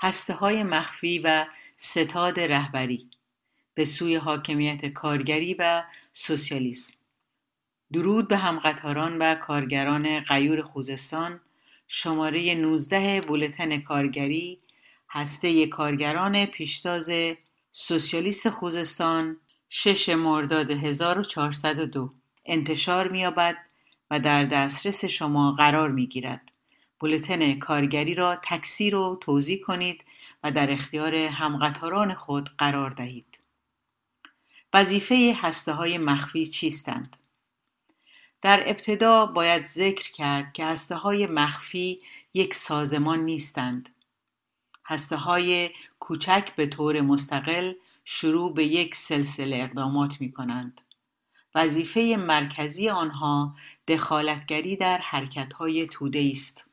هسته های مخفی و ستاد رهبری به سوی حاکمیت کارگری و سوسیالیسم. درود به همقطاران و کارگران غیور خوزستان. شماره 19 بولتن کارگری هسته کارگران پیشتاز سوسیالیست خوزستان 6 مرداد 1402 انتشار می‌یابد و در دسترس شما قرار می‌گیرد. بولتن کارگری را تکثیر و توضیح کنید و در اختیار همقطاران خود قرار دهید. وظیفه هسته های مخفی چیستند؟ در ابتدا باید ذکر کرد که هسته های مخفی یک سازمان نیستند. هسته های کوچک به طور مستقل شروع به یک سلسله اقدامات می کنند وظیفه مرکزی آنها دخالتگری در حرکتهای توده است.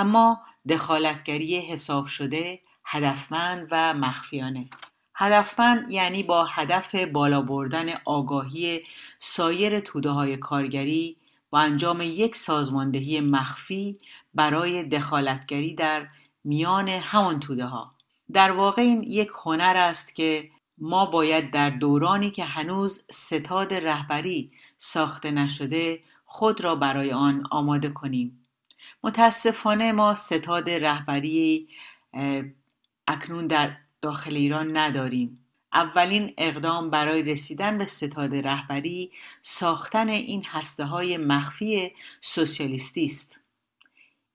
اما دخالتگری حساب شده هدفمند و مخفیانه. هدفمند یعنی با هدف بالا بردن آگاهی سایر توده های کارگری و انجام یک سازماندهی مخفی برای دخالتگری در میان همان توده ها در واقع این یک هنر است که ما باید در دورانی که هنوز ستاد رهبری ساخته نشده خود را برای آن آماده کنیم. متاسفانه ما ستاد رهبری اکنون در داخل ایران نداریم. اولین اقدام برای رسیدن به ستاد رهبری ساختن این هسته های مخفی سوسیالیستی است.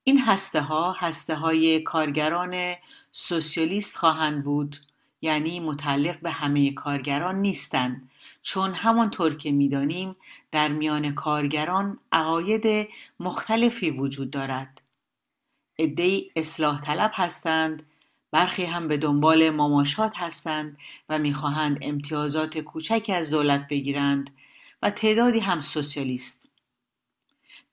این هسته ها هسته های کارگران سوسیالیست خواهند بود. یعنی متعلق به همه کارگران نیستند چون همانطور که می‌دانیم در میان کارگران عقاید مختلفی وجود دارد. عدهای اصلاح طلب هستند برخی هم به دنبال مماشات هستند و می‌خواهند امتیازات کوچکی از دولت بگیرند و تعدادی هم سوسیالیست.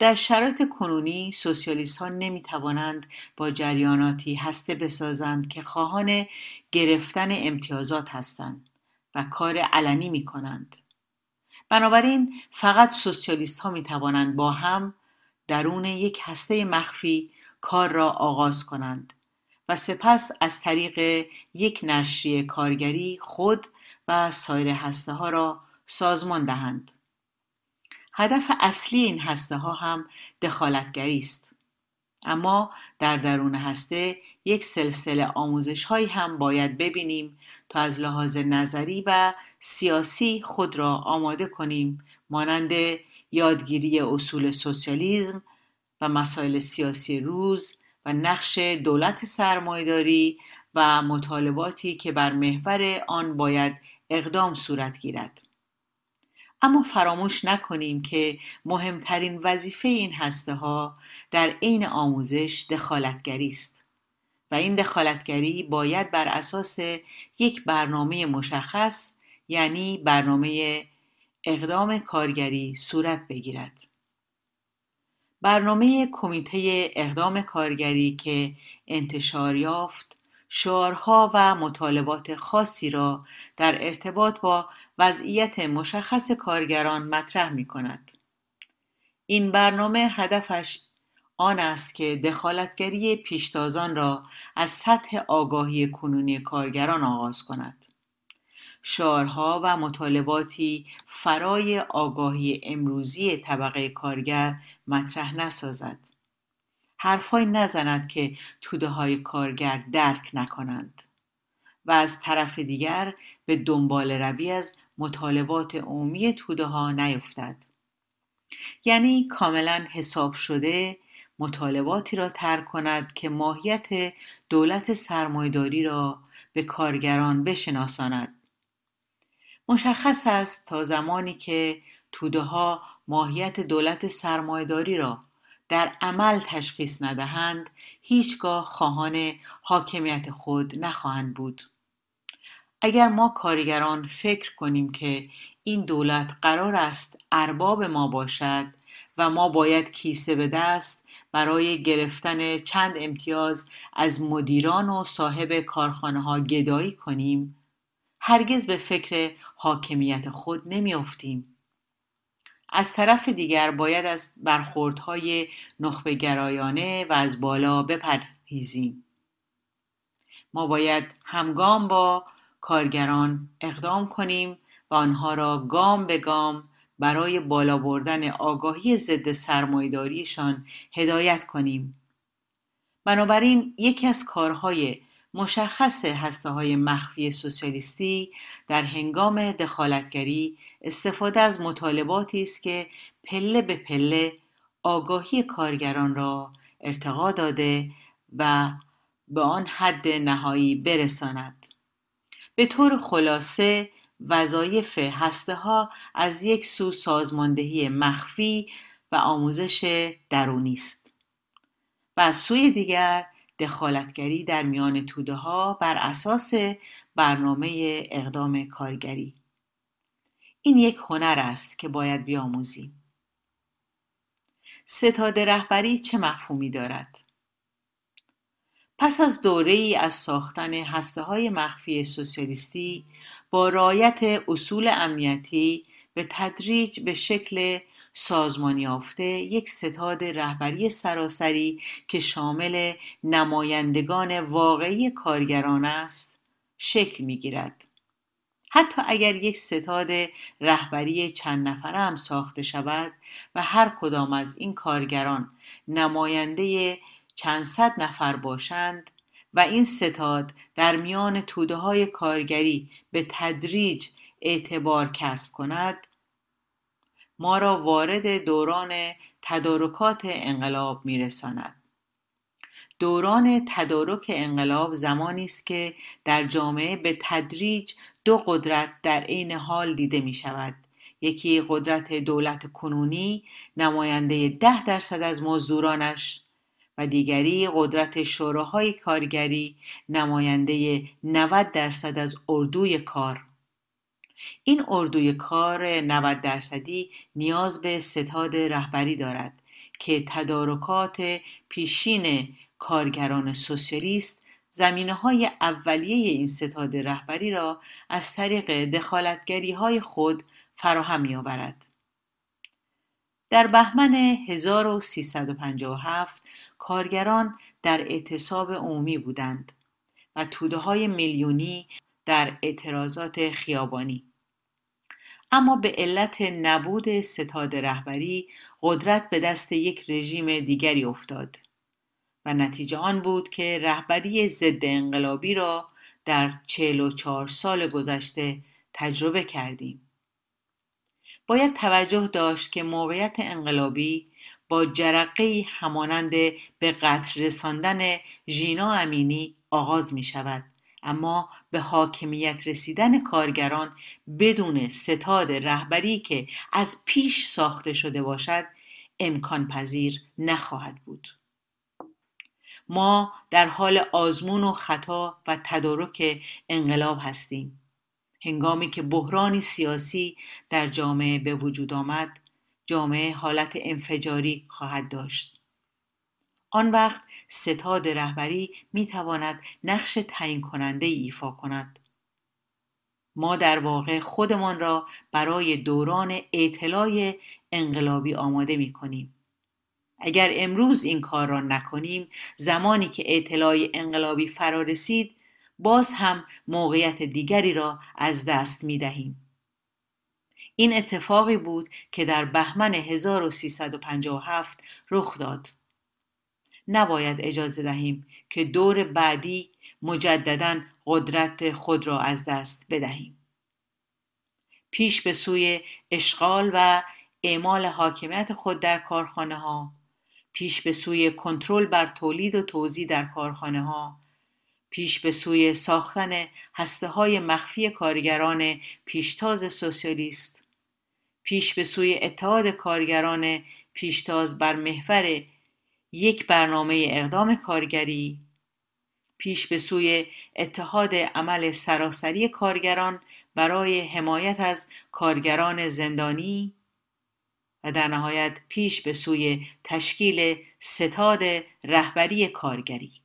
در شرایط کنونی سوسیالیست ها نمی توانند با جریاناتی هسته بسازند که خواهان گرفتن امتیازات هستند و کار علنی می کنند. بنابراین فقط سوسیالیست ها می توانند با هم درون یک هسته مخفی کار را آغاز کنند و سپس از طریق یک نشریه کارگری خود و سایر هسته ها را سازمان دهند. هدف اصلی این هسته ها هم دخالتگری است. اما در درون هسته یک سلسله آموزش هایی هم باید ببینیم تا از لحاظ نظری و سیاسی خود را آماده کنیم مانند یادگیری اصول سوسیالیزم و مسائل سیاسی روز و نقش دولت سرمایداری و مطالباتی که بر محور آن باید اقدام صورت گیرد اما فراموش نکنیم که مهمترین وظیفه این هسته ها در عین آموزش دخالتگری است. و این دخالتگری باید بر اساس یک برنامه مشخص یعنی برنامه اقدام کارگری صورت بگیرد. برنامه کمیته اقدام کارگری که انتشار یافت شعارها و مطالبات خاصی را در ارتباط با وضعیت مشخص کارگران مطرح می کند. این برنامه هدفش آن است که دخالتگری پیشتازان را از سطح آگاهی کنونی کارگران آغاز کند. شعارها و مطالباتی فرای آگاهی امروزی طبقه کارگر مطرح نسازد. حرفهایی نزند که توده های کارگر درک نکنند. و از طرف دیگر به دنبال روی از مطالبات عمومی توده ها نیفتد. یعنی کاملا حساب شده مطالباتی را ترک کند که ماهیت دولت سرمایداری را به کارگران بشناساند. مشخص است تا زمانی که توده ها ماهیت دولت سرمایداری را در عمل تشخیص ندهند هیچگاه خواهان حاکمیت خود نخواهند بود. اگر ما کارگران فکر کنیم که این دولت قرار است ارباب ما باشد و ما باید کیسه به دست برای گرفتن چند امتیاز از مدیران و صاحب کارخانه ها گدایی کنیم هرگز به فکر حاکمیت خود نمیافتیم. از طرف دیگر باید از برخوردهای نخبه گرایانه و از بالا بپرهیزیم. ما باید همگام با کارگران اقدام کنیم و آنها را گام به گام برای بالا بردن آگاهی ضد سرمایداریشان هدایت کنیم. بنابراین یکی از کارهای مشخص هسته های مخفی سوسیالیستی در هنگام دخالتگری استفاده از مطالباتی است که پله به پله آگاهی کارگران را ارتقا داده و به آن حد نهایی برساند. به طور خلاصه وظایف هسته ها از یک سو سازماندهی مخفی و آموزش درونی است و از سوی دیگر دخالتگری در میان توده ها بر اساس برنامه اقدام کارگری. این یک هنر است که باید بیاموزیم. ستاد رهبری چه مفهومی دارد؟ پس از دوره ای از ساختن هسته های مخفی سوسیالیستی با رایت اصول امنیتی به تدریج به شکل سازمانی یافته یک ستاد رهبری سراسری که شامل نمایندگان واقعی کارگران است شکل می گیرد. حتی اگر یک ستاد رهبری چند نفره هم ساخته شود و هر کدام از این کارگران نماینده چند صد نفر باشند و این ستاد در میان توده های کارگری به تدریج اعتبار کسب کند ما را وارد دوران تدارکات انقلاب میرساند. دوران تدارک انقلاب زمانی است که در جامعه به تدریج دو قدرت در عین حال دیده می شود یکی قدرت دولت کنونی نماینده ده درصد از مزدورانش و دیگری قدرت شوراهای کارگری نماینده 90 درصد از اردوی کار این اردوی کار 90 درصدی نیاز به ستاد رهبری دارد که تدارکات پیشین کارگران سوسیالیست زمینه های اولیه این ستاد رهبری را از طریق دخالتگری های خود فراهم می آورد. در بهمن 1357 کارگران در اعتصاب عمومی بودند و توده های میلیونی در اعتراضات خیابانی. اما به علت نبود ستاد رهبری قدرت به دست یک رژیم دیگری افتاد و نتیجه آن بود که رهبری ضد انقلابی را در چهل و چهار سال گذشته تجربه کردیم. باید توجه داشت که موقعیت انقلابی با جرقه همانند به قتل رساندن ژینا امینی آغاز می شود اما به حاکمیت رسیدن کارگران بدون ستاد رهبری که از پیش ساخته شده باشد امکان پذیر نخواهد بود. ما در حال آزمون و خطا و تدارک انقلاب هستیم. هنگامی که بحرانی سیاسی در جامعه به وجود آمد جامعه حالت انفجاری خواهد داشت. آن وقت ستاد رهبری می تواند نقش تعیین کننده ایفا کند. ما در واقع خودمان را برای دوران اطلاع انقلابی آماده می کنیم اگر امروز این کار را نکنیم زمانی که اطلاع انقلابی فرا رسید باز هم موقعیت دیگری را از دست می دهیم. این اتفاقی بود که در بهمن 1357 رخ داد. نباید اجازه دهیم که دور بعدی مجددا قدرت خود را از دست بدهیم. پیش به سوی اشغال و اعمال حاکمیت خود در کارخانه ها پیش به سوی کنترل بر تولید و توزیع در کارخانه ها پیش به سوی ساختن هسته های مخفی کارگران پیشتاز سوسیالیست. پیش به سوی اتحاد کارگران پیشتاز بر محور یک برنامه اقدام کارگری. پیش به سوی اتحاد عمل سراسری کارگران برای حمایت از کارگران زندانی. و در نهایت پیش به سوی تشکیل ستاد رهبری کارگری.